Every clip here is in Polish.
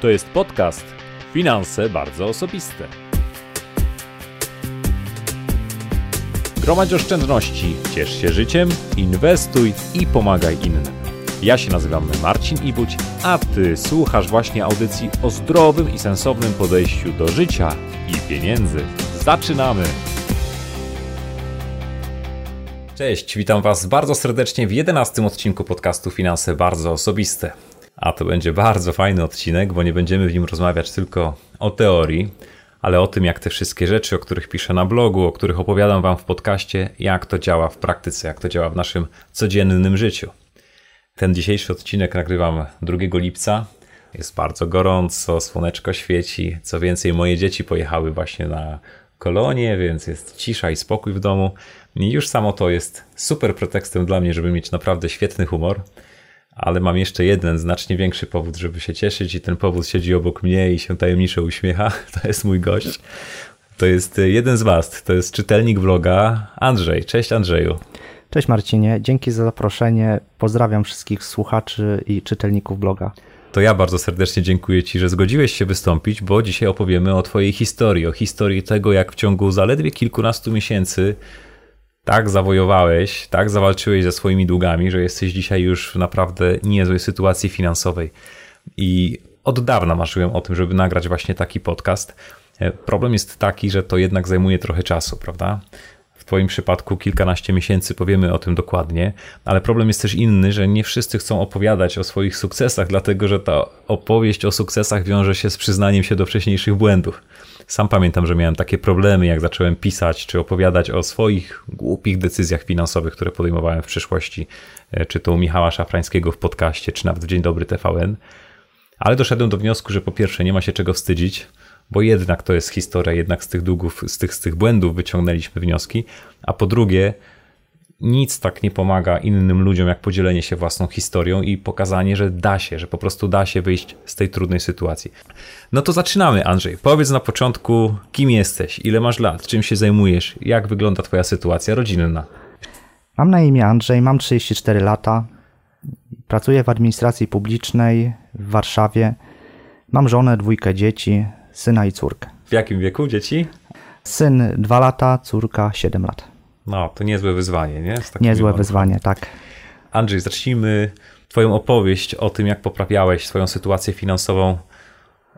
To jest podcast Finanse bardzo osobiste. Gromadź oszczędności, ciesz się życiem, inwestuj i pomagaj innym. Ja się nazywam Marcin Ibuć, a Ty słuchasz właśnie audycji o zdrowym i sensownym podejściu do życia i pieniędzy. Zaczynamy! Cześć, witam Was bardzo serdecznie w jedenastym odcinku podcastu Finanse Bardzo Osobiste. A to będzie bardzo fajny odcinek, bo nie będziemy w nim rozmawiać tylko o teorii, ale o tym, jak te wszystkie rzeczy, o których piszę na blogu, o których opowiadam Wam w podcaście, jak to działa w praktyce, jak to działa w naszym codziennym życiu. Ten dzisiejszy odcinek nagrywam 2 lipca. Jest bardzo gorąco, słoneczko świeci. Co więcej, moje dzieci pojechały właśnie na kolonie, więc jest cisza i spokój w domu. I już samo to jest super pretekstem dla mnie, żeby mieć naprawdę świetny humor ale mam jeszcze jeden znacznie większy powód, żeby się cieszyć i ten powód siedzi obok mnie i się tajemniczo uśmiecha. To jest mój gość. To jest jeden z was, to jest czytelnik vloga Andrzej. Cześć Andrzeju. Cześć Marcinie, dzięki za zaproszenie. Pozdrawiam wszystkich słuchaczy i czytelników bloga. To ja bardzo serdecznie dziękuję Ci, że zgodziłeś się wystąpić, bo dzisiaj opowiemy o Twojej historii, o historii tego, jak w ciągu zaledwie kilkunastu miesięcy tak zawojowałeś, tak zawalczyłeś ze swoimi długami, że jesteś dzisiaj już w naprawdę niezłej sytuacji finansowej. I od dawna marzyłem o tym, żeby nagrać właśnie taki podcast. E, problem jest taki, że to jednak zajmuje trochę czasu, prawda? W Twoim przypadku kilkanaście miesięcy powiemy o tym dokładnie, ale problem jest też inny, że nie wszyscy chcą opowiadać o swoich sukcesach, dlatego że ta opowieść o sukcesach wiąże się z przyznaniem się do wcześniejszych błędów. Sam pamiętam, że miałem takie problemy, jak zacząłem pisać czy opowiadać o swoich głupich decyzjach finansowych, które podejmowałem w przeszłości, e, czy to u Michała Szafrańskiego w podcaście, czy nawet w Dzień Dobry TVN. Ale doszedłem do wniosku, że po pierwsze nie ma się czego wstydzić, bo jednak to jest historia, jednak z tych długów, z tych, z tych błędów wyciągnęliśmy wnioski, a po drugie nic tak nie pomaga innym ludziom, jak podzielenie się własną historią i pokazanie, że da się, że po prostu da się wyjść z tej trudnej sytuacji. No to zaczynamy, Andrzej. Powiedz na początku, kim jesteś, ile masz lat, czym się zajmujesz, jak wygląda Twoja sytuacja rodzinna. Mam na imię Andrzej, mam 34 lata. Pracuję w administracji publicznej w Warszawie. Mam żonę, dwójkę dzieci, syna i córkę. W jakim wieku dzieci? Syn 2 lata, córka 7 lat. No, to niezłe wyzwanie, nie? Niezłe wyzwanie, tak. Andrzej, zacznijmy Twoją opowieść o tym, jak poprawiałeś swoją sytuację finansową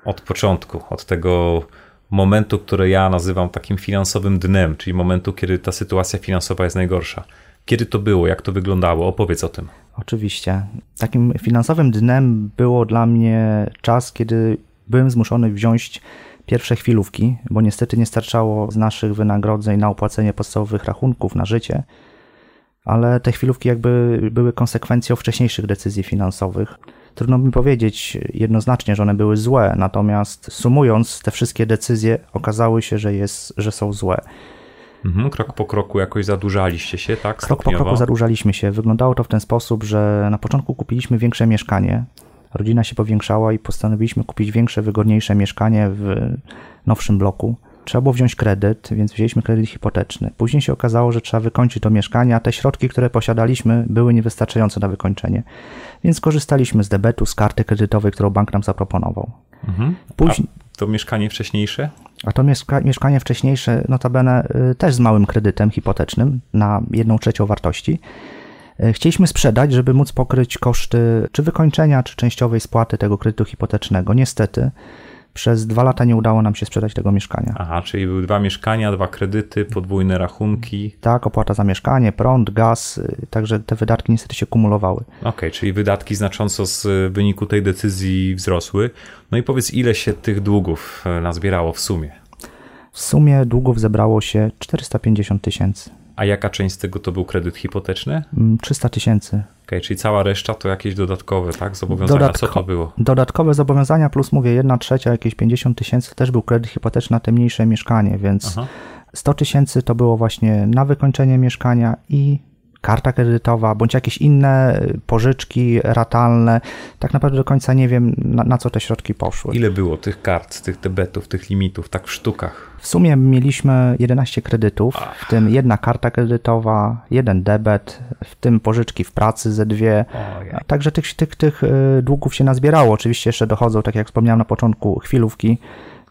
od początku, od tego momentu, który ja nazywam takim finansowym dnem, czyli momentu, kiedy ta sytuacja finansowa jest najgorsza. Kiedy to było? Jak to wyglądało? Opowiedz o tym. Oczywiście. Takim finansowym dnem było dla mnie czas, kiedy byłem zmuszony wziąć pierwsze chwilówki, bo niestety nie starczało z naszych wynagrodzeń na opłacenie podstawowych rachunków na życie, ale te chwilówki jakby były konsekwencją wcześniejszych decyzji finansowych. Trudno mi powiedzieć jednoznacznie, że one były złe, natomiast sumując te wszystkie decyzje okazały się, że, jest, że są złe. Mhm, krok po kroku jakoś zadłużaliście się, tak? Krok po kroku zadłużaliśmy się. Wyglądało to w ten sposób, że na początku kupiliśmy większe mieszkanie, rodzina się powiększała i postanowiliśmy kupić większe, wygodniejsze mieszkanie w nowszym bloku. Trzeba było wziąć kredyt, więc wzięliśmy kredyt hipoteczny. Później się okazało, że trzeba wykończyć to mieszkanie, a te środki, które posiadaliśmy, były niewystarczające na wykończenie. Więc korzystaliśmy z debetu, z karty kredytowej, którą bank nam zaproponował. Mhm. Później... A to mieszkanie wcześniejsze? A to mieszkanie wcześniejsze, notabene y, też z małym kredytem hipotecznym na jedną trzecią wartości. E, chcieliśmy sprzedać, żeby móc pokryć koszty czy wykończenia, czy częściowej spłaty tego kredytu hipotecznego. Niestety, przez dwa lata nie udało nam się sprzedać tego mieszkania. Aha, czyli były dwa mieszkania, dwa kredyty, podwójne rachunki. Tak, opłata za mieszkanie, prąd, gaz, y, także te wydatki niestety się kumulowały. Okej, okay, czyli wydatki znacząco z wyniku tej decyzji wzrosły. No i powiedz, ile się tych długów e, nazbierało w sumie? W sumie długów zebrało się 450 tysięcy. A jaka część z tego to był kredyt hipoteczny? 300 mm, tysięcy. Okay, czyli cała reszta to jakieś dodatkowe, tak? Zobowiązania. Dodatko Co to było? Dodatkowe zobowiązania plus mówię, jedna trzecia, jakieś 50 tysięcy też był kredyt hipoteczny na te mniejsze mieszkanie, więc Aha. 100 tysięcy to było właśnie na wykończenie mieszkania i karta kredytowa, bądź jakieś inne pożyczki ratalne. Tak naprawdę do końca nie wiem, na, na co te środki poszły. Ile było tych kart, tych debetów, tych limitów, tak w sztukach? W sumie mieliśmy 11 kredytów, w tym jedna karta kredytowa, jeden debet, w tym pożyczki w pracy ze dwie. Ojej. Także tych, tych, tych y, długów się nazbierało. Oczywiście jeszcze dochodzą, tak jak wspomniałem na początku, chwilówki,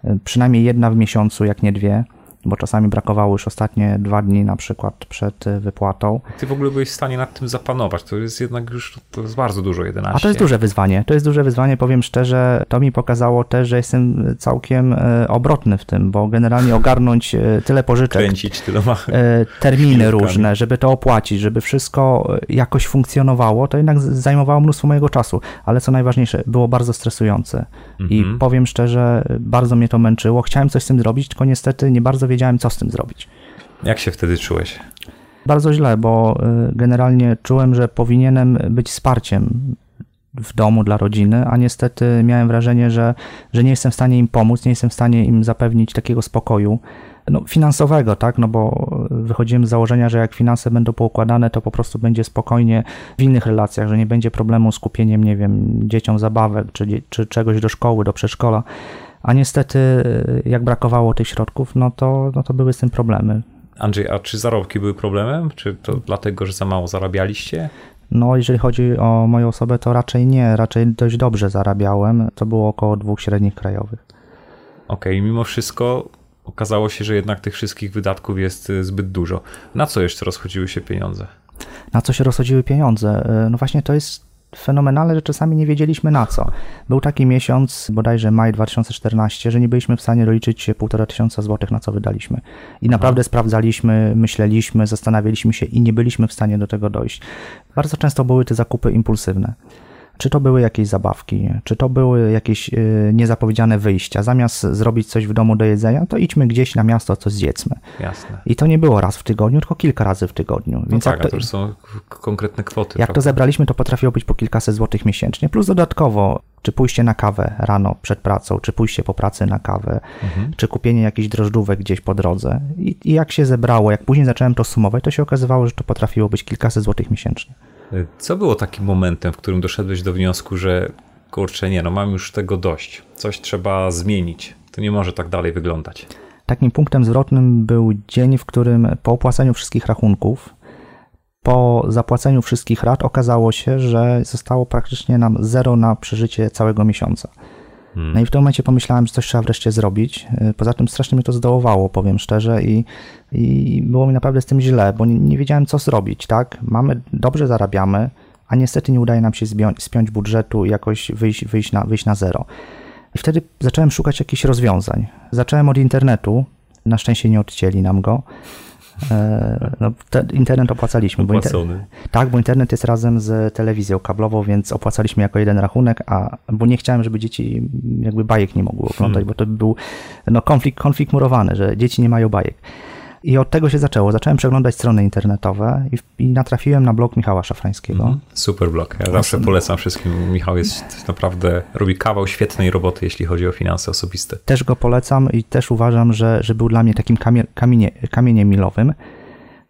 y, przynajmniej jedna w miesiącu, jak nie dwie, bo czasami brakowało już ostatnie dwa dni na przykład przed y, wypłatą. Ty w ogóle byłeś w stanie nad tym zapanować. To jest jednak już to jest bardzo dużo, 11. A to jest duże wyzwanie. To jest duże wyzwanie, powiem szczerze. To mi pokazało też, że jestem całkiem e, obrotny w tym, bo generalnie ogarnąć tyle pożyczek, Kręcić tyloma. terminy różne, żeby to opłacić, żeby wszystko jakoś funkcjonowało, to jednak zajmowało mnóstwo mojego czasu. Ale co najważniejsze, było bardzo stresujące. I Mhm. powiem szczerze, bardzo mnie to męczyło. Chciałem coś z tym zrobić, tylko niestety nie bardzo wiedziałem, co z tym zrobić. Jak się wtedy czułeś? Bardzo źle, bo y, generalnie czułem, że powinienem być wsparciem w domu dla rodziny, a niestety miałem wrażenie, że, że nie jestem w stanie im pomóc, nie jestem w stanie im zapewnić takiego spokoju no, finansowego, tak, no bo wychodziłem z założenia, że jak finanse będą poukładane, to po prostu będzie spokojnie w innych relacjach, że nie będzie problemu z kupieniem, nie wiem, dzieciom zabawek, czy, czy czegoś do szkoły, do przedszkola, a niestety y, jak brakowało tych środków, no to, no to były z tym problemy. Andrzej, a czy zarobki były problemem? Czy to dlatego, że za mało zarabialiście? No, jeżeli chodzi o moją osobę, to raczej nie, raczej dość dobrze zarabiałem. To było około dwóch średnich krajowych. Okej, mimo wszystko okazało się, że jednak tych wszystkich wydatków jest y, zbyt dużo. Na co jeszcze rozchodziły się pieniądze? Na co się rozchodziły pieniądze? Y, No właśnie to jest fenomenalne, że czasami nie wiedzieliśmy na co. Był taki miesiąc, bodajże maj 2014, że nie byliśmy w stanie doliczyć się półtora tysiąca złotych, na co wydaliśmy. I naprawdę sprawdzaliśmy, myśleliśmy, zastanawialiśmy się i nie byliśmy w stanie do tego dojść. Bardzo często były te zakupy impulsywne. Czy to były jakieś zabawki, czy to były jakieś y, niezapowiedziane wyjścia. Zamiast zrobić coś w domu do jedzenia, to idźmy gdzieś na miasto, coś zjedzmy. Jasne. I to nie było raz w tygodniu, tylko kilka razy w tygodniu. No Więc tak, jak a to, to już są konkretne kwoty. jak to prawda? zebraliśmy, to potrafiło być po kilkaset złotych miesięcznie. Plus dodatkowo, czy pójście na kawę rano przed pracą, czy pójście po pracy na kawę, Mhm. czy kupienie jakichś drożdżówek gdzieś po drodze. I, I jak się zebrało, jak później zacząłem to sumować, to się okazywało, że to potrafiło być kilkaset złotych miesięcznie. Co było takim momentem, w którym doszedłeś do wniosku, że kurczę, nie, no mam już tego dość. Coś trzeba zmienić. To nie może tak dalej wyglądać. Takim punktem zwrotnym był dzień, w którym po opłaceniu wszystkich rachunków, po zapłaceniu wszystkich rat okazało się, że zostało praktycznie nam zero na przeżycie całego miesiąca. Hmm. No i w tym momencie pomyślałem, że coś trzeba wreszcie zrobić. Y, Poza tym strasznie mnie to zdołowało, powiem szczerze, i, i było mi naprawdę z tym źle, bo nie, nie wiedziałem, co zrobić, tak? Mamy, dobrze zarabiamy, a niestety nie udaje nam się spiąć budżetu i jakoś wyjść, wyjść, na, wyjść na zero. I wtedy zacząłem szukać jakichś rozwiązań. Zacząłem od internetu, na szczęście nie odcięli nam go. E, No, te, internet opłacaliśmy. Bo inter... Opłacony. Tak, bo internet jest razem z telewizją kablową, więc opłacaliśmy jako jeden rachunek, a bo nie chciałem, żeby dzieci jakby bajek nie mogły oglądać, bo to by był no, konflikt, konflikt murowany, że dzieci nie mają bajek. I od tego się zaczęło. Zacząłem przeglądać strony internetowe i, i natrafiłem na blog Michała Szafrańskiego. Mhm. Super blog. Ja zawsze polecam wszystkim. Michał jest naprawdę, robi kawał świetnej roboty, jeśli chodzi o finanse osobiste. Też go polecam i też uważam, że, że był dla mnie takim kamie, kamienie, kamieniem milowym.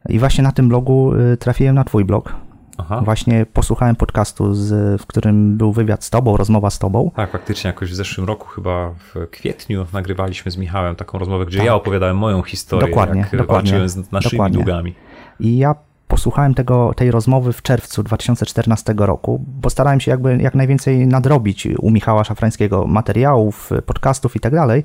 I właśnie na tym blogu y, trafiłem na twój blog. Aha. Właśnie posłuchałem podcastu, z, w którym był wywiad z tobą, rozmowa z tobą. Tak, faktycznie jakoś w zeszłym roku, chyba w kwietniu, nagrywaliśmy z Michałem taką rozmowę, gdzie Tak. ja opowiadałem moją historię, Dokładnie, jak dokładnie, walczyłem z naszymi dokładnie. długami. I ja posłuchałem tego, tej rozmowy w czerwcu 2014 roku, bo starałem się jakby jak najwięcej nadrobić u Michała Szafrańskiego materiałów, podcastów i tak dalej.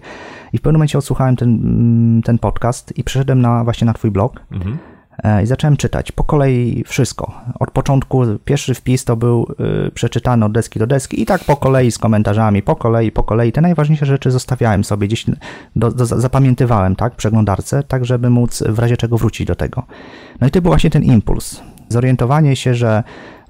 I w pewnym momencie odsłuchałem ten, mm, ten podcast i przeszedłem na, właśnie na twój blog Mhm. E, i zacząłem czytać po kolei wszystko. Od początku pierwszy wpis to był y, przeczytany od deski do deski i tak po kolei z komentarzami, po kolei, po kolei. Te najważniejsze rzeczy zostawiałem sobie gdzieś, do, do, zapamiętywałem, tak, w przeglądarce, tak żeby móc w razie czego wrócić do tego. No i to był właśnie ten impuls. Zorientowanie się, że,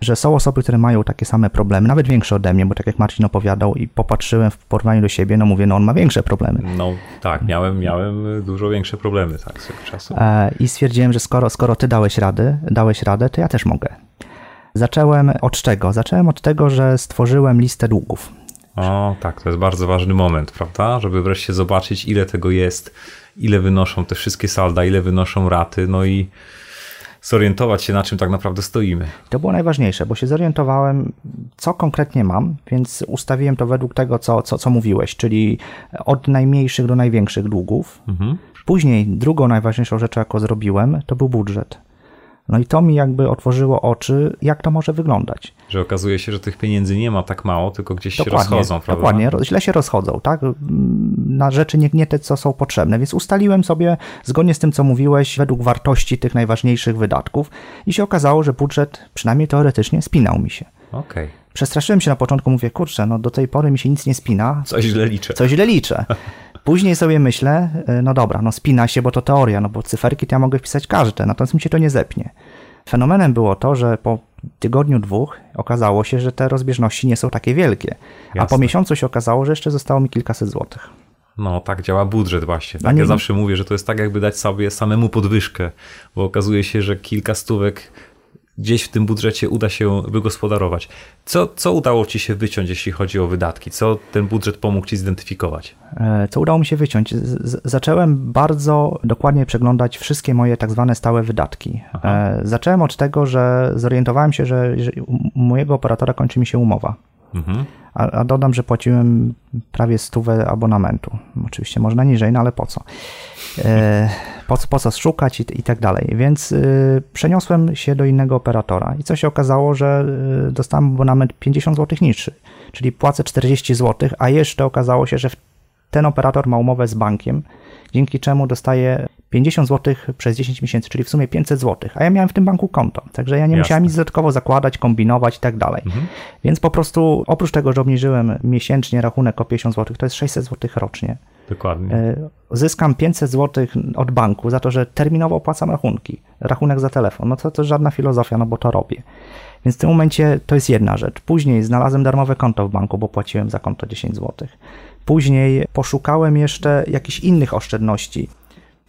że są osoby, które mają takie same problemy, nawet większe ode mnie, bo tak jak Marcin opowiadał i popatrzyłem w porównaniu do siebie, no mówię, no on ma większe problemy. No tak, miałem, miałem dużo większe problemy tak, swego czasu. E, I stwierdziłem, że skoro, skoro ty dałeś radę, dałeś radę, to ja też mogę. Zacząłem od czego? Zacząłem od tego, że stworzyłem listę długów. O tak, to jest bardzo ważny moment, prawda? Żeby wreszcie zobaczyć, ile tego jest, ile wynoszą te wszystkie salda, ile wynoszą raty, no i zorientować się, na czym tak naprawdę stoimy. To było najważniejsze, bo się zorientowałem, co konkretnie mam, więc ustawiłem to według tego, co, co, co mówiłeś, czyli od najmniejszych do największych długów. Mhm. Później drugą najważniejszą rzeczą, jaką zrobiłem, to był budżet. No i to mi jakby otworzyło oczy, jak to może wyglądać. Że okazuje się, że tych pieniędzy nie ma tak mało, tylko gdzieś dokładnie, się rozchodzą, prawda? Dokładnie, źle się rozchodzą, tak? Na rzeczy nie, nie te, co są potrzebne. Więc ustaliłem sobie, zgodnie z tym, co mówiłeś, według wartości tych najważniejszych wydatków i się okazało, że budżet, przynajmniej teoretycznie, spinał mi się. Okej. Okay. Przestraszyłem się na początku, mówię, kurczę, no do tej pory mi się nic nie spina. Coś źle liczę. Coś źle liczę. Później sobie myślę, e, no dobra, no spina się, bo to teoria, no bo cyferki to ja mogę wpisać każde, natomiast mi się to nie zepnie. Fenomenem było to, że po tygodniu, dwóch okazało się, że te rozbieżności nie są takie wielkie. Jasne. A po miesiącu się okazało, że jeszcze zostało mi kilkaset złotych. No, tak działa budżet właśnie. Tak? Nie... Ja zawsze mówię, że to jest tak, jakby dać sobie samemu podwyżkę, bo okazuje się, że kilka stówek gdzieś w tym budżecie uda się wygospodarować. Co, co udało Ci się wyciąć, jeśli chodzi o wydatki? Co ten budżet pomógł Ci zidentyfikować? E, co udało mi się wyciąć? Z zacząłem bardzo dokładnie przeglądać wszystkie moje tak zwane stałe wydatki. Aha. E, zacząłem od tego, że zorientowałem się, że, że u mojego operatora kończy mi się umowa. Mhm. A, a, dodam, że płaciłem prawie stówę abonamentu. Oczywiście można niżej, no ale po co? E, po, po co szukać i, i tak dalej. Więc y, przeniosłem się do innego operatora i co się okazało, że y, dostałem abonament 50 zł niższy, czyli płacę 40 zł, a jeszcze okazało się, że ten operator ma umowę z bankiem, dzięki czemu dostaje 50 zł przez 10 miesięcy, czyli w sumie 500 zł, a ja miałem w tym banku konto, także ja nie Jasne. musiałem nic dodatkowo zakładać, kombinować i tak dalej. Mhm. Więc po prostu oprócz tego, że obniżyłem miesięcznie rachunek o 50 zł, to jest 600 zł rocznie. Dokładnie. E, zyskam 500 zł od banku za to, że terminowo opłacam rachunki, rachunek za telefon. No to to żadna filozofia, no bo to robię. Więc w tym momencie to jest jedna rzecz. Później znalazłem darmowe konto w banku, bo płaciłem za konto 10 zł. Później poszukałem jeszcze jakichś innych oszczędności.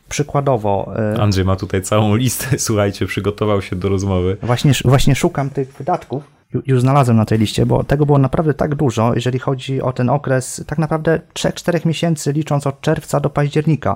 Przykładowo. E, Andrzej ma tutaj całą listę, słuchajcie, przygotował się do rozmowy. Właśnie, właśnie szukam tych wydatków. Już znalazłem na tej liście, bo tego było naprawdę tak dużo, jeżeli chodzi o ten okres tak naprawdę 3-4 miesięcy, licząc od czerwca do października.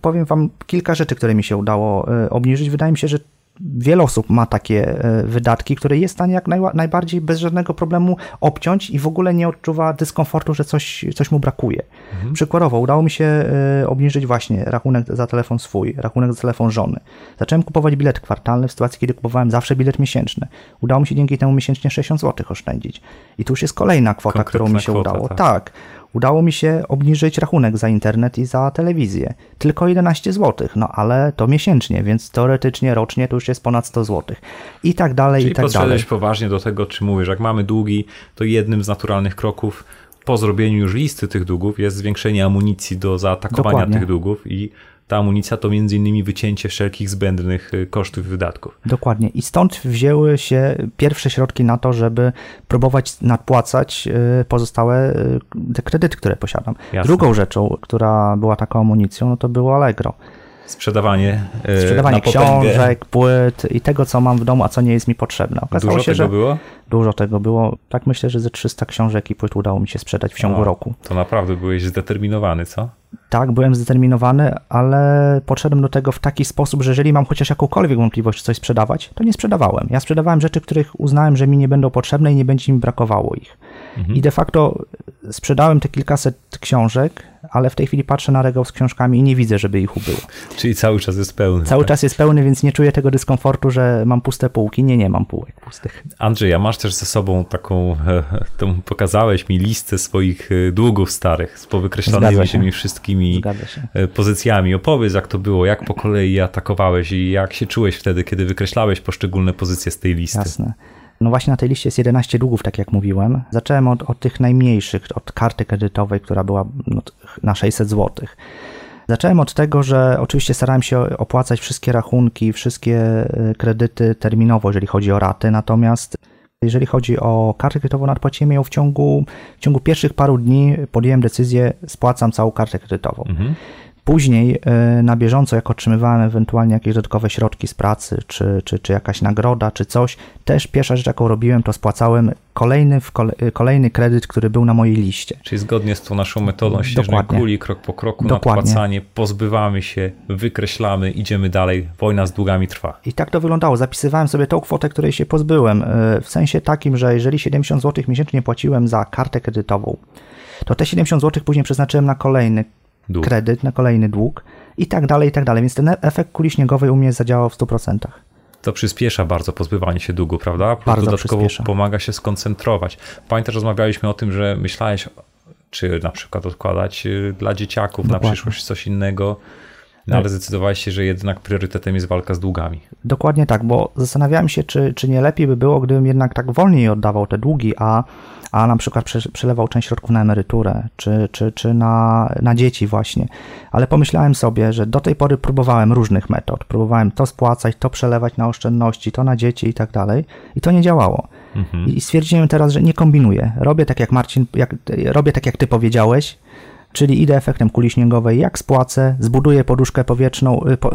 Powiem Wam kilka rzeczy, które mi się udało e, obniżyć. Wydaje mi się, że wiele osób ma takie e, wydatki, które jest w stanie jak najbardziej bez żadnego problemu obciąć i w ogóle nie odczuwa dyskomfortu, że coś, coś mu brakuje. Mhm. Przykładowo udało mi się e, obniżyć właśnie rachunek za telefon swój, rachunek za telefon żony. Zacząłem kupować bilet kwartalny w sytuacji, kiedy kupowałem zawsze bilet miesięczny. Udało mi się dzięki temu miesięcznie 60 zł oszczędzić. I tu już jest kolejna kwota, Konkretna którą mi się kwota, udało. tak. tak udało mi się obniżyć rachunek za internet i za telewizję. Tylko 11 zł, no ale to miesięcznie, więc teoretycznie rocznie to już jest ponad 100 zł. I tak dalej, Czyli i tak dalej. poważnie do tego, czy mówisz, jak mamy długi, to jednym z naturalnych kroków po zrobieniu już listy tych długów jest zwiększenie amunicji do zaatakowania Dokładnie. tych długów i ta amunicja to między innymi wycięcie wszelkich zbędnych y, kosztów i wydatków. Dokładnie. I stąd wzięły się pierwsze środki na to, żeby próbować nadpłacać y, pozostałe y, te kredyty, które posiadam. Jasne. Drugą rzeczą, która była taką amunicją, no to było Allegro. Sprzedawanie, Sprzedawanie książek, płyt i tego, co mam w domu, a co nie jest mi potrzebne. Okazało dużo się, tego że było? Dużo tego było. Tak myślę, że ze 300 książek i płyt udało mi się sprzedać w ciągu o, roku. To naprawdę byłeś zdeterminowany, co? Tak, byłem zdeterminowany, ale podszedłem do tego w taki sposób, że jeżeli mam chociaż jakąkolwiek wątpliwość coś sprzedawać, to nie sprzedawałem. Ja sprzedawałem rzeczy, których uznałem, że mi nie będą potrzebne i nie będzie mi brakowało ich. Mhm. I de facto sprzedałem te kilkaset książek, ale w tej chwili patrzę na regał z książkami i nie widzę, żeby ich ubyło. Czyli cały czas jest pełny. Cały tak? czas jest pełny, więc nie czuję tego dyskomfortu, że mam puste półki. Nie, nie mam półek pustych. Andrzej, a masz też ze sobą taką, tą, pokazałeś mi listę swoich e, długów starych z powykreślonymi tymi wszystkimi e, pozycjami. Opowiedz, jak to było, jak po kolei atakowałeś i jak się czułeś wtedy, kiedy wykreślałeś poszczególne pozycje z tej listy. Jasne. No właśnie na tej liście jest 11 długów, tak jak mówiłem. Zacząłem od, od tych najmniejszych, od karty kredytowej, która była no, na 600 zł. Zacząłem od tego, że oczywiście starałem się opłacać wszystkie rachunki, wszystkie e, kredyty terminowo, jeżeli chodzi o raty, natomiast jeżeli chodzi o kartę kredytową, nadpłaciłem ją w ciągu, w ciągu pierwszych paru dni, podjąłem decyzję, spłacam całą kartę kredytową. Mhm. Później y, na bieżąco, jak otrzymywałem ewentualnie jakieś dodatkowe środki z pracy, czy, czy, czy jakaś nagroda, czy coś, też pierwsza rzecz, jaką robiłem, to spłacałem kolejny, y, kolejny kredyt, który był na mojej liście. Czyli zgodnie z tą naszą metodą śnieżnej kuli, krok po kroku, Dokładnie. nadpłacanie, pozbywamy się, wykreślamy, idziemy dalej, wojna z długami trwa. I tak to wyglądało. Zapisywałem sobie tą kwotę, której się pozbyłem, y, w sensie takim, że jeżeli 70 zł miesięcznie płaciłem za kartę kredytową, to te 70 zł później przeznaczyłem na kolejny dług. kredyt, na kolejny dług i tak dalej, i tak dalej. Więc ten efekt kuli śniegowej u mnie zadziałał w 100%. To przyspiesza bardzo pozbywanie się długu, prawda? Bardzo Dodatkowo przyspiesza. pomaga się skoncentrować. Pamiętasz, rozmawialiśmy o tym, że myślałeś, czy na przykład odkładać y, dla dzieciaków Dokładnie. na przyszłość coś innego. No ale zdecydowałeś się, że jednak priorytetem jest walka z długami. Dokładnie tak, bo zastanawiałem się, czy, czy nie lepiej by było, gdybym jednak tak wolniej oddawał te długi, a a na przykład przelewał część środków na emeryturę, czy, czy, czy na, na dzieci właśnie. Ale pomyślałem sobie, że do tej pory próbowałem różnych metod. Próbowałem to spłacać, to przelewać na oszczędności, to na dzieci i tak dalej. I to nie działało. Mhm. I stwierdziłem teraz, że nie kombinuję. Robię tak jak Marcin, jak, robię tak jak ty powiedziałeś, czyli idę efektem kuli śniegowej, jak spłacę, zbuduję poduszkę powietrzną, y, po...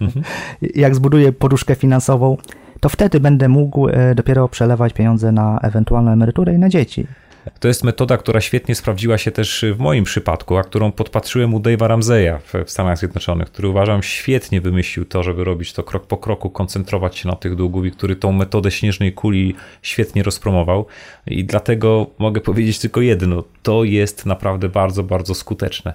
Mhm. jak zbuduję poduszkę finansową, to wtedy będę mógł e, dopiero przelewać pieniądze na ewentualną emeryturę i na dzieci. To jest metoda, która świetnie sprawdziła się też w moim przypadku, a którą podpatrzyłem u Dave'a Ramseya w Stanach Zjednoczonych, który uważam świetnie wymyślił to, żeby robić to krok po kroku, koncentrować się na tych długów i który tą metodę śnieżnej kuli świetnie rozpromował. I dlatego mogę powiedzieć tylko jedno: to jest naprawdę bardzo, bardzo skuteczne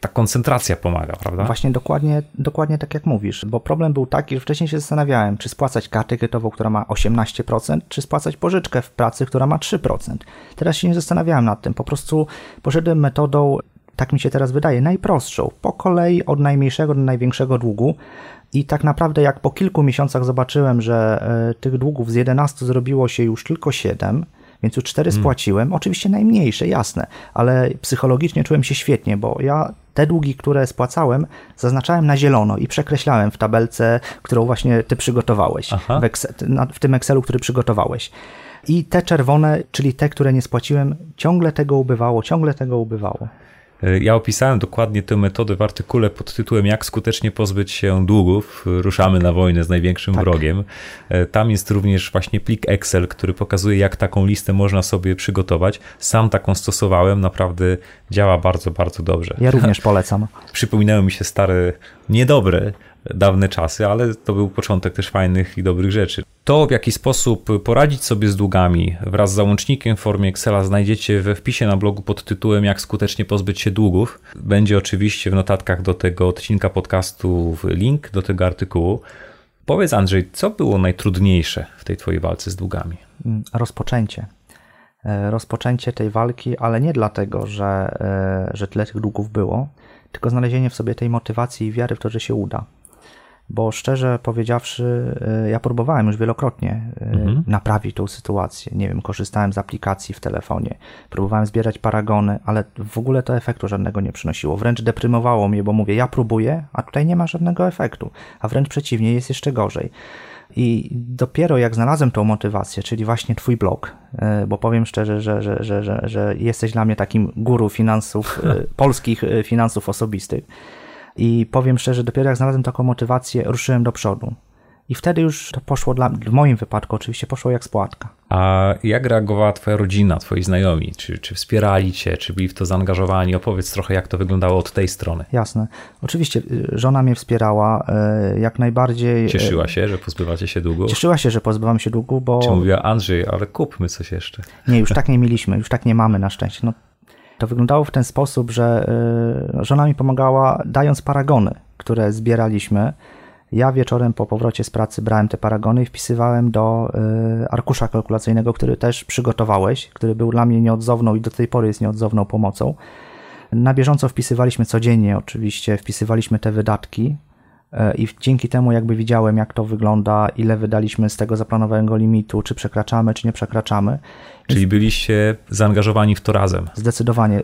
ta koncentracja pomaga, prawda? Właśnie dokładnie, dokładnie tak jak mówisz, bo problem był taki, że wcześniej się zastanawiałem, czy spłacać kartę kredytową, która ma 18%, czy spłacać pożyczkę w pracy, która ma 3%. Teraz się nie zastanawiałem nad tym, po prostu poszedłem metodą, tak mi się teraz wydaje, najprostszą, po kolei od najmniejszego do największego długu, i tak naprawdę, jak po kilku miesiącach zobaczyłem, że y, tych długów z 11 zrobiło się już tylko 7, więc już 4 hmm. spłaciłem. Oczywiście najmniejsze, jasne, ale psychologicznie czułem się świetnie, bo ja te długi, które spłacałem, zaznaczałem na zielono i przekreślałem w tabelce, którą właśnie ty przygotowałeś, w, Excel, w tym Excelu, który przygotowałeś. I te czerwone, czyli te, które nie spłaciłem, ciągle tego ubywało, ciągle tego ubywało. E, ja opisałem dokładnie tę metodę w artykule pod tytułem Jak skutecznie pozbyć się długów. Ruszamy na wojnę z największym tak. wrogiem. E, tam jest również właśnie plik Excel, który pokazuje, jak taką listę można sobie przygotować. Sam taką stosowałem, naprawdę działa bardzo, bardzo dobrze. Ja również polecam. Przypominają mi się stare, niedobre dawne czasy, ale to był początek też fajnych i dobrych rzeczy. To, w jaki sposób poradzić sobie z długami wraz z załącznikiem w formie Excela znajdziecie we wpisie na blogu pod tytułem Jak skutecznie pozbyć się długów. Będzie oczywiście w notatkach do tego odcinka podcastu link do tego artykułu. Powiedz Andrzej, co było najtrudniejsze w tej twojej walce z długami? Mm, rozpoczęcie. E, rozpoczęcie tej walki, ale nie dlatego, że, e, że tyle tych długów było, tylko znalezienie w sobie tej motywacji i wiary w to, że się uda bo szczerze powiedziawszy, e, ja próbowałem już wielokrotnie e, mhm. naprawić tą sytuację. Nie wiem, korzystałem z aplikacji w telefonie, próbowałem zbierać paragony, ale w ogóle to efektu żadnego nie przynosiło. Wręcz deprymowało mnie, bo mówię, ja próbuję, a tutaj nie ma żadnego efektu, a wręcz przeciwnie, jest jeszcze gorzej. I dopiero jak znalazłem tą motywację, czyli właśnie Twój blog, e, bo powiem szczerze, że, że, że, że, że jesteś dla mnie takim guru finansów, polskich finansów osobistych i powiem szczerze, dopiero jak znalazłem taką motywację, ruszyłem do przodu. I wtedy już to poszło dla w moim wypadku oczywiście poszło jak spłatka. A jak reagowała twoja rodzina, twoi znajomi? Czy, czy wspierali cię, czy byli w to zaangażowani? Opowiedz trochę, jak to wyglądało od tej strony. Jasne. Oczywiście y, żona mnie wspierała y, jak najbardziej. Y, Cieszyła się, że pozbywacie się długu? Cieszyła się, że pozbywam się długu, bo... Czy mówiła, Andrzej, ale kupmy coś jeszcze. Nie, już tak nie mieliśmy, już tak nie mamy na szczęście. No, to wyglądało w ten sposób, że y, żona mi pomagała dając paragony, które zbieraliśmy. Ja wieczorem po powrocie z pracy brałem te paragony i wpisywałem do y, arkusza kalkulacyjnego, który też przygotowałeś, który był dla mnie nieodzowną i do tej pory jest nieodzowną pomocą. Na bieżąco wpisywaliśmy codziennie, oczywiście, wpisywaliśmy te wydatki I dzięki temu jakby widziałem, jak to wygląda, ile wydaliśmy z tego zaplanowanego limitu, czy przekraczamy, czy nie przekraczamy. Czyli byliście zaangażowani w to razem. Zdecydowanie.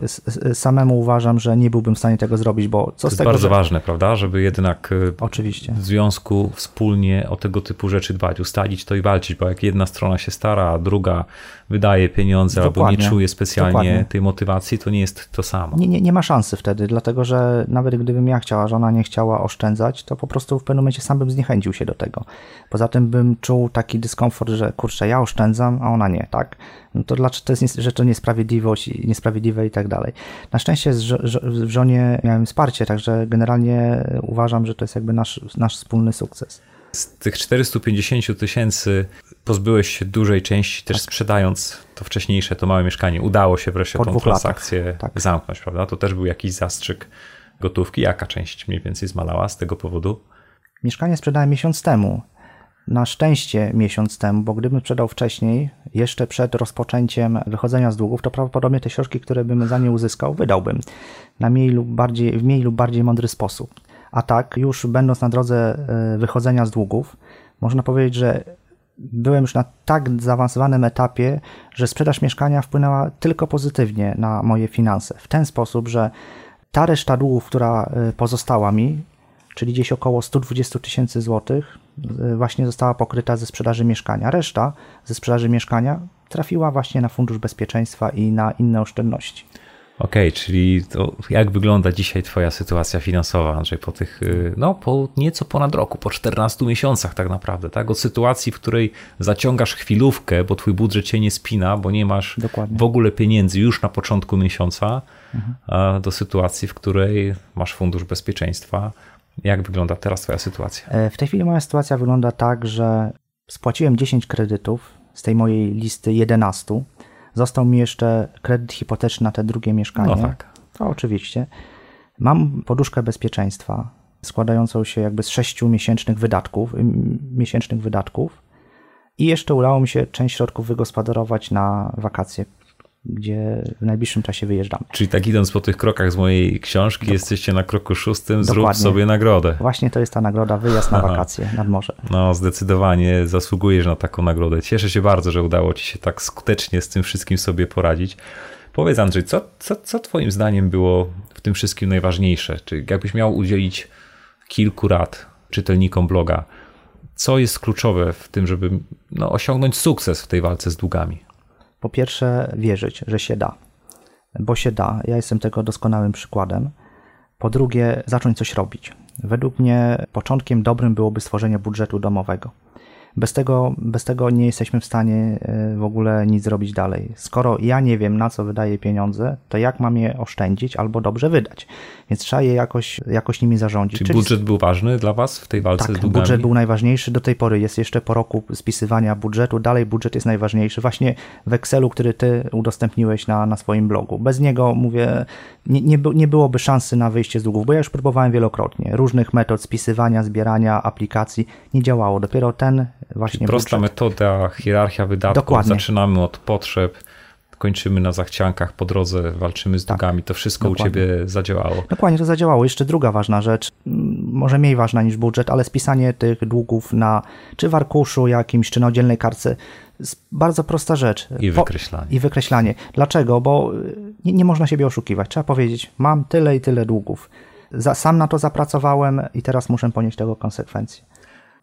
Samemu uważam, że nie byłbym w stanie tego zrobić, bo co to z jest tego, bardzo że... ważne, prawda? Żeby jednak e, Oczywiście. w związku wspólnie o tego typu rzeczy dbać, ustalić to i walczyć, bo jak jedna strona się stara, a druga wydaje pieniądze Dokładnie. albo nie czuje specjalnie Dokładnie. tej motywacji, to nie jest to samo. Nie, nie, nie ma szansy wtedy, dlatego że nawet gdybym ja chciała, żona nie chciała oszczędzać, to po prostu w pewnym momencie sam bym zniechęcił się do tego. Poza tym bym czuł taki dyskomfort, że kurczę, ja oszczędzam, a ona nie, tak? No to dlaczego to jest, to niesprawiedliwość, niesprawiedliwe i tak dalej. Na szczęście w żonie miałem wsparcie, także generalnie uważam, że to jest jakby nasz, nasz wspólny sukces. Z tych 450 tysięcy pozbyłeś się dużej części, też sprzedając to wcześniejsze, to małe mieszkanie. Udało się wreszcie Po tą transakcję tak. zamknąć, prawda? To też był jakiś zastrzyk gotówki. Jaka część mniej więcej zmalała z tego powodu? Mieszkanie sprzedałem miesiąc temu. Na szczęście miesiąc temu, bo gdybym sprzedał wcześniej, jeszcze przed rozpoczęciem wychodzenia z długów, to prawdopodobnie te środki, które bym za nie uzyskał, wydałbym na mniej lub bardziej, w mniej lub bardziej mądry sposób. A tak, już będąc na drodze e, wychodzenia z długów, można powiedzieć, że byłem już na tak zaawansowanym etapie, że sprzedaż mieszkania wpłynęła tylko pozytywnie na moje finanse. W ten sposób, że ta reszta długów, która y, pozostała mi, czyli gdzieś około 120 tysięcy złotych, y, właśnie została pokryta ze sprzedaży mieszkania. Reszta ze sprzedaży mieszkania trafiła właśnie na fundusz bezpieczeństwa i na inne oszczędności. Okej, czyli to jak wygląda dzisiaj twoja sytuacja finansowa, Andrzej, po tych, y, no po nieco ponad roku, po 14 miesiącach tak naprawdę, tak? Od sytuacji, w której zaciągasz chwilówkę, bo twój budżet cię nie spina, bo nie masz Dokładnie. w ogóle pieniędzy już na początku miesiąca, a do sytuacji, w której masz fundusz bezpieczeństwa. Jak wygląda teraz twoja sytuacja? E, W tej chwili moja sytuacja wygląda tak, że spłaciłem 10 kredytów z tej mojej listy 11. Został mi jeszcze kredyt hipoteczny na te drugie mieszkanie. No tak. To oczywiście. Mam poduszkę bezpieczeństwa składającą się jakby z 6 miesięcznych wydatków, miesięcznych wydatków i jeszcze udało mi się część środków wygospodarować na wakacje, gdzie w najbliższym czasie wyjeżdżamy. Czyli tak idąc po tych krokach z mojej książki, jesteście na kroku szóstym, zrób Dokładnie. sobie nagrodę. Właśnie to jest ta nagroda, wyjazd na wakacje nad morze. No, zdecydowanie zasługujesz na taką nagrodę. Cieszę się bardzo, że udało ci się tak skutecznie z tym wszystkim sobie poradzić. Powiedz Andrzej, co, co, co twoim zdaniem było w tym wszystkim najważniejsze? Czy jakbyś miał udzielić kilku rad czytelnikom bloga, co jest kluczowe w tym, żeby no, osiągnąć sukces w tej walce z długami? Po pierwsze, wierzyć, że się da, bo się da. Ja jestem tego doskonałym przykładem. Po drugie, zacząć coś robić. Według mnie początkiem dobrym byłoby stworzenie budżetu domowego. Bez tego, bez tego nie jesteśmy w stanie e, w ogóle nic zrobić dalej. Skoro ja nie wiem, na co wydaję pieniądze, to jak mam je oszczędzić albo dobrze wydać? Więc trzeba je jakoś, jakoś nimi zarządzić. Czy Czyli budżet był ważny dla was w tej walce z tak, długami? budżet był najważniejszy do tej pory. Jest jeszcze po roku spisywania budżetu. Dalej budżet jest najważniejszy. Właśnie w Excelu, który ty udostępniłeś na, na swoim blogu. Bez niego, mówię, nie, nie, nie byłoby szansy na wyjście z długów, bo ja już próbowałem wielokrotnie. Różnych metod spisywania, zbierania, aplikacji. Nie działało. Dopiero ten właśnie Prosta budżet. metoda, hierarchia wydatków. Dokładnie. Zaczynamy od potrzeb, kończymy na zachciankach, po drodze walczymy z długami. To wszystko Tak. dokładnie. u ciebie zadziałało. Dokładnie to zadziałało. Jeszcze druga ważna rzecz, może mniej ważna niż budżet, ale spisanie tych długów na czy w arkuszu jakimś, czy na oddzielnej kartce. Bardzo prosta rzecz. I Po- wykreślanie. I wykreślanie. Dlaczego? Bo y, nie, nie można siebie oszukiwać. Trzeba powiedzieć, mam tyle i tyle długów. Za, sam na to zapracowałem i teraz muszę ponieść tego konsekwencje.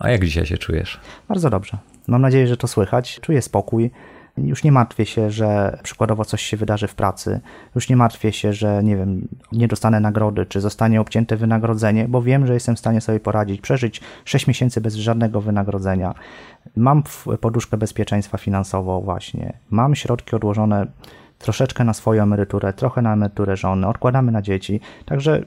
A jak dzisiaj się czujesz? Bardzo dobrze. Mam nadzieję, że to słychać. Czuję spokój. Już nie martwię się, że przykładowo coś się wydarzy w pracy. Już nie martwię się, że nie wiem, nie dostanę nagrody, czy zostanie obcięte wynagrodzenie, bo wiem, że jestem w stanie sobie poradzić, przeżyć 6 miesięcy bez żadnego wynagrodzenia. Mam poduszkę bezpieczeństwa finansową właśnie. Mam środki odłożone troszeczkę na swoją emeryturę, trochę na emeryturę żony, odkładamy na dzieci. Także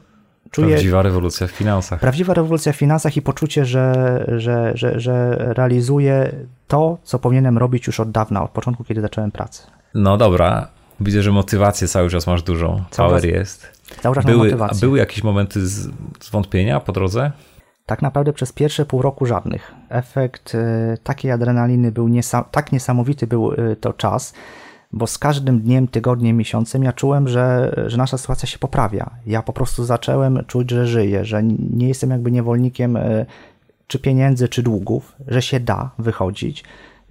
czuję Prawdziwa rewolucja w finansach. Prawdziwa rewolucja w finansach i poczucie, że, że, że, że realizuję to, co powinienem robić już od dawna, od początku, kiedy zacząłem pracę. No dobra, widzę, że motywację cały czas masz dużą. Cały Power czas- jest. Cały czas mam Były, a motywację. były jakieś momenty z, zwątpienia po drodze? Tak naprawdę przez pierwsze pół roku żadnych. Efekt e, takiej adrenaliny był niesa- tak niesamowity był e, to czas, bo z każdym dniem, tygodniem, miesiącem ja czułem, że, że nasza sytuacja się poprawia. Ja po prostu zacząłem czuć, że żyję, że nie jestem jakby niewolnikiem e, czy pieniędzy, czy długów, że się da wychodzić.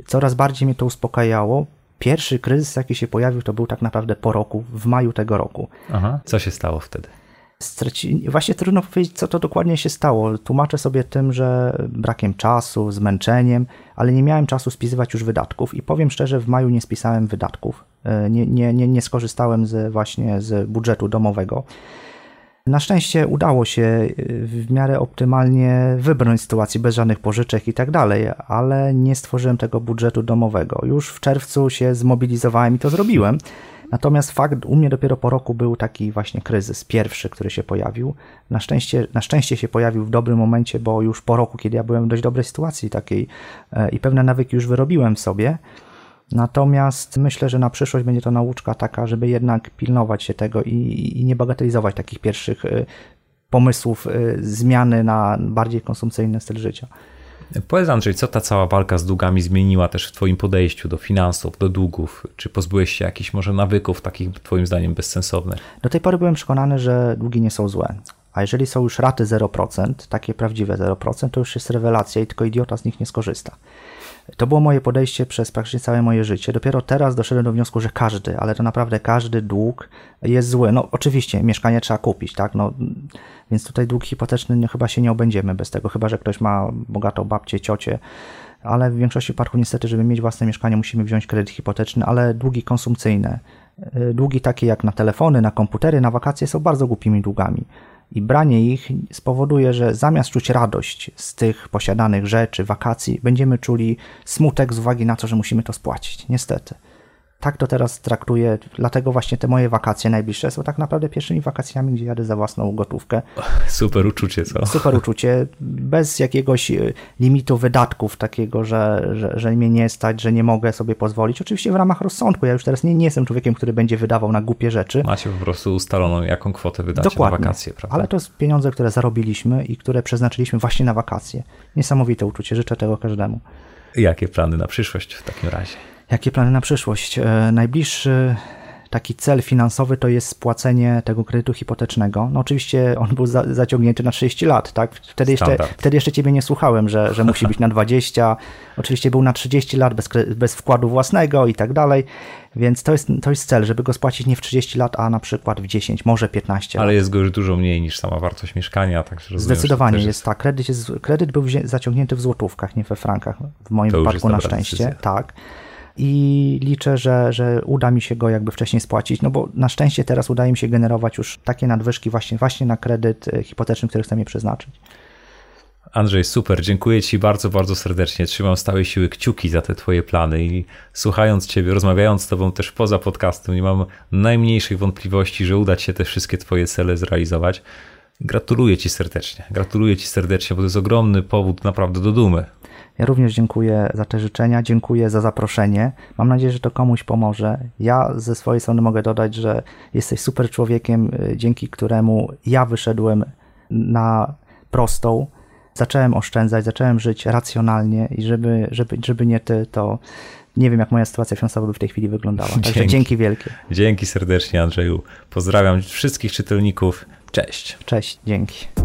Coraz bardziej mnie to uspokajało. Pierwszy kryzys, jaki się pojawił, to był tak naprawdę po roku, w maju tego roku. Aha. Co się stało wtedy? Właśnie trudno powiedzieć, co to dokładnie się stało. Tłumaczę sobie tym, że brakiem czasu, zmęczeniem, ale nie miałem czasu spisywać już wydatków i powiem szczerze, w maju nie spisałem wydatków. E, nie, nie, nie, nie skorzystałem z, właśnie z budżetu domowego. Na szczęście udało się e, w miarę optymalnie wybrnąć z sytuacji bez żadnych pożyczek i tak dalej, ale nie stworzyłem tego budżetu domowego. Już w czerwcu się zmobilizowałem i to zrobiłem. Natomiast fakt, u mnie dopiero po roku był taki właśnie kryzys, pierwszy, który się pojawił. Na szczęście, na szczęście się pojawił w dobrym momencie, bo już po roku, kiedy ja byłem w dość dobrej sytuacji takiej e, i pewne nawyki już wyrobiłem sobie. Natomiast myślę, że na przyszłość będzie to nauczka taka, żeby jednak pilnować się tego i, i nie bagatelizować takich pierwszych e, pomysłów e, zmiany na bardziej konsumpcyjny styl życia. Powiedz Andrzej, co ta cała walka z długami zmieniła też w twoim podejściu do finansów, do długów? Czy pozbyłeś się jakichś może nawyków takich twoim zdaniem bezsensownych? Do tej pory byłem przekonany, że długi nie są złe. A jeżeli są już raty 0%, takie prawdziwe 0%, to już jest rewelacja i tylko idiota z nich nie skorzysta. To było moje podejście przez praktycznie całe moje życie. Dopiero teraz doszedłem do wniosku, że każdy, ale to naprawdę każdy dług jest zły. No oczywiście, mieszkanie trzeba kupić, tak? No, więc tutaj dług hipoteczny no, chyba się nie obędziemy bez tego, chyba że ktoś ma bogatą babcię, ciocię, ale w większości przypadków niestety, żeby mieć własne mieszkanie, musimy wziąć kredyt hipoteczny, ale długi konsumpcyjne, y, długi takie jak na telefony, na komputery, na wakacje są bardzo głupimi długami. I branie ich spowoduje, że zamiast czuć radość z tych posiadanych rzeczy, wakacji, będziemy czuli smutek z uwagi na to, że musimy to spłacić. Niestety tak to teraz traktuję, dlatego właśnie te moje wakacje najbliższe są tak naprawdę pierwszymi wakacjami, gdzie jadę za własną gotówkę. Super uczucie, co? Super uczucie, bez jakiegoś e, limitu wydatków takiego, że, że, że mnie nie stać, że nie mogę sobie pozwolić. Oczywiście w ramach rozsądku, ja już teraz nie, nie jestem człowiekiem, który będzie wydawał na głupie rzeczy. Macie po prostu ustaloną, jaką kwotę wydacie Dokładnie. na wakacje, prawda? Ale to są pieniądze, które zarobiliśmy i które przeznaczyliśmy właśnie na wakacje. Niesamowite uczucie, życzę tego każdemu. Jakie plany na przyszłość w takim razie? Jakie plany na przyszłość? E, najbliższy taki cel finansowy to jest spłacenie tego kredytu hipotecznego. No oczywiście on był za, zaciągnięty na 30 lat, tak? Wtedy jeszcze, wtedy jeszcze ciebie nie słuchałem, że, że musi być na 20. Oczywiście był na 30 lat bez, bez wkładu własnego i tak dalej. Więc to jest, to jest cel, żeby go spłacić nie w 30 lat, a na przykład w 10, może 15 Ale lat. jest go już dużo mniej niż sama wartość mieszkania. Tak Zdecydowanie jest, jest tak. Kredyt, jest, kredyt był zaciągnięty w złotówkach, nie we frankach. W moim to wypadku na szczęście. Decyzja. Tak i liczę, że, że uda mi się go jakby wcześniej spłacić, no bo na szczęście teraz udaje mi się generować już takie nadwyżki właśnie, właśnie na kredyt e, hipoteczny, który chcę mi przeznaczyć. Andrzej, super, dziękuję Ci bardzo, bardzo serdecznie. Trzymam stałe siły kciuki za te Twoje plany i słuchając Ciebie, rozmawiając z Tobą też poza podcastem, nie mam najmniejszych wątpliwości, że uda Ci się te wszystkie Twoje cele zrealizować. Gratuluję Ci serdecznie. Gratuluję Ci serdecznie, bo to jest ogromny powód naprawdę do dumy. Ja również dziękuję za te życzenia, dziękuję za zaproszenie. Mam nadzieję, że to komuś pomoże. Ja ze swojej strony mogę dodać, że jesteś super człowiekiem, y, dzięki któremu ja wyszedłem na prostą. Zacząłem oszczędzać, zacząłem żyć racjonalnie i żeby, żeby, żeby nie ty, to nie wiem, jak moja sytuacja finansowa by w tej chwili wyglądała. Także dzięki, dzięki wielkie. Dzięki serdecznie, Andrzeju. Pozdrawiam wszystkich czytelników. Cześć. Cześć, dzięki.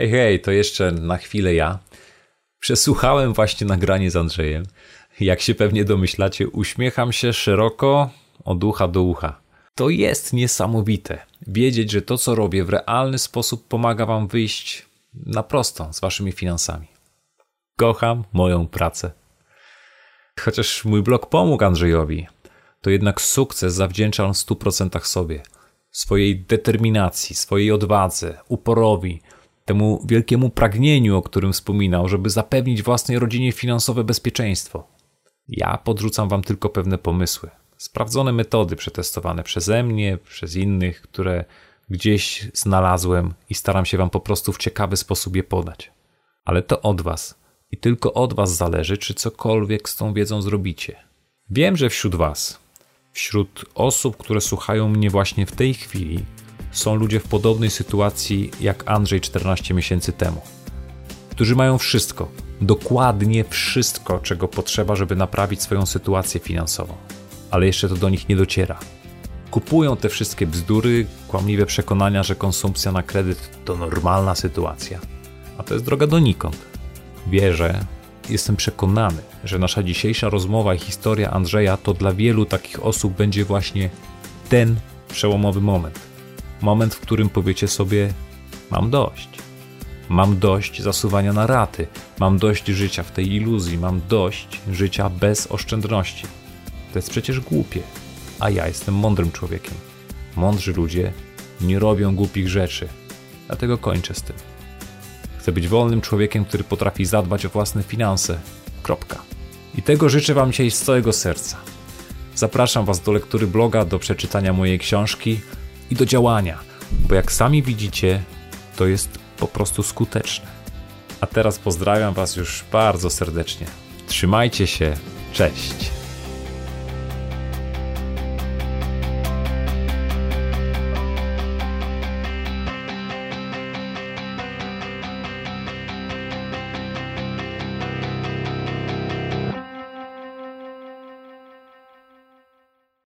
Hej, hej, to jeszcze na chwilę ja. Przesłuchałem właśnie nagranie z Andrzejem. Jak się pewnie domyślacie, uśmiecham się szeroko od ucha do ucha. To jest niesamowite. Wiedzieć, że to, co robię, w realny sposób pomaga Wam wyjść na prosto z Waszymi finansami. Kocham moją pracę. Chociaż mój blog pomógł Andrzejowi, to jednak sukces zawdzięczam w 100% sobie. Swojej determinacji, swojej odwadze, uporowi, temu wielkiemu pragnieniu, o którym wspominał, żeby zapewnić własnej rodzinie finansowe bezpieczeństwo. Ja podrzucam wam tylko pewne pomysły, sprawdzone metody przetestowane przeze mnie, przez innych, które gdzieś znalazłem i staram się wam po prostu w ciekawy sposób je podać. Ale to od was i tylko od was zależy, czy cokolwiek z tą wiedzą zrobicie. Wiem, że wśród was, wśród osób, które słuchają mnie właśnie w tej chwili, są ludzie w podobnej sytuacji jak Andrzej 14 miesięcy temu. którzy mają wszystko, dokładnie wszystko, czego potrzeba, żeby naprawić swoją sytuację finansową, ale jeszcze to do nich nie dociera. Kupują te wszystkie bzdury, kłamliwe przekonania, że konsumpcja na kredyt to normalna sytuacja, a to jest droga donikąd. Wierzę, jestem przekonany, że nasza dzisiejsza rozmowa i historia Andrzeja to dla wielu takich osób będzie właśnie ten przełomowy moment. Moment, w którym powiecie sobie: Mam dość. Mam dość zasuwania na raty, mam dość życia w tej iluzji, mam dość życia bez oszczędności. To jest przecież głupie, a ja jestem mądrym człowiekiem. Mądrzy ludzie nie robią głupich rzeczy, dlatego kończę z tym. Chcę być wolnym człowiekiem, który potrafi zadbać o własne finanse. Kropka. I tego życzę Wam dzisiaj z całego serca. Zapraszam Was do lektury bloga, do przeczytania mojej książki i do działania, bo jak sami widzicie, to jest po prostu skuteczne. A teraz pozdrawiam Was już bardzo serdecznie. Trzymajcie się, cześć.